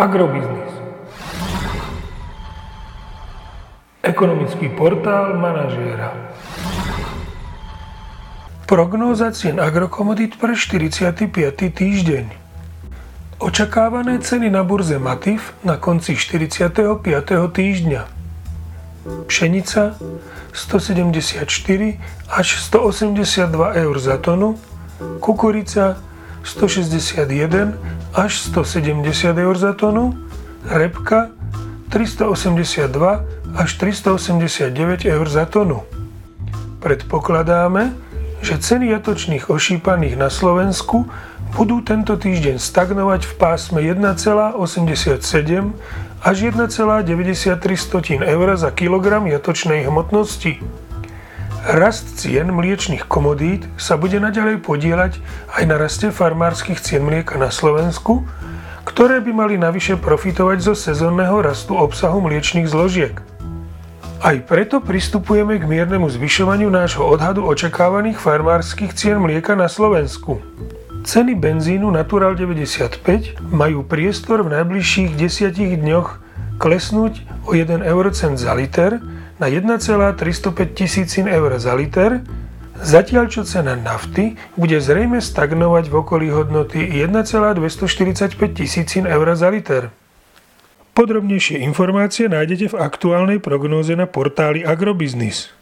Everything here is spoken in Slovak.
Agrobiznis. Ekonomický portál manažéra. Prognóza cien agrokomodít pre 45. týždeň. Očakávané ceny na burze Matif na konci 45. týždňa. Pšenica 174 až 182 eur za tonu, kukurica 161 až 170 eur za tonu, repka 382 až 389 eur za tonu. Predpokladáme, že ceny jatočných ošípaných na Slovensku budú tento týždeň stagnovať v pásme 1,87 až 1,93 eur za kilogram jatočnej hmotnosti. Rast cien mliečných komodít sa bude naďalej podielať aj na raste farmárskych cien mlieka na Slovensku, ktoré by mali navyše profitovať zo sezónneho rastu obsahu mliečných zložiek. Aj preto pristupujeme k miernemu zvyšovaniu nášho odhadu očakávaných farmárskych cien mlieka na Slovensku. Ceny benzínu Natural 95 majú priestor v najbližších 10 dňoch klesnúť o 1 eurocent za liter, na 1,305 tisícin eur za liter, zatiaľ čo cena nafty bude zrejme stagnovať v okolí hodnoty 1,245 tisícin eur za liter. Podrobnejšie informácie nájdete v aktuálnej prognóze na portáli Agrobiznis.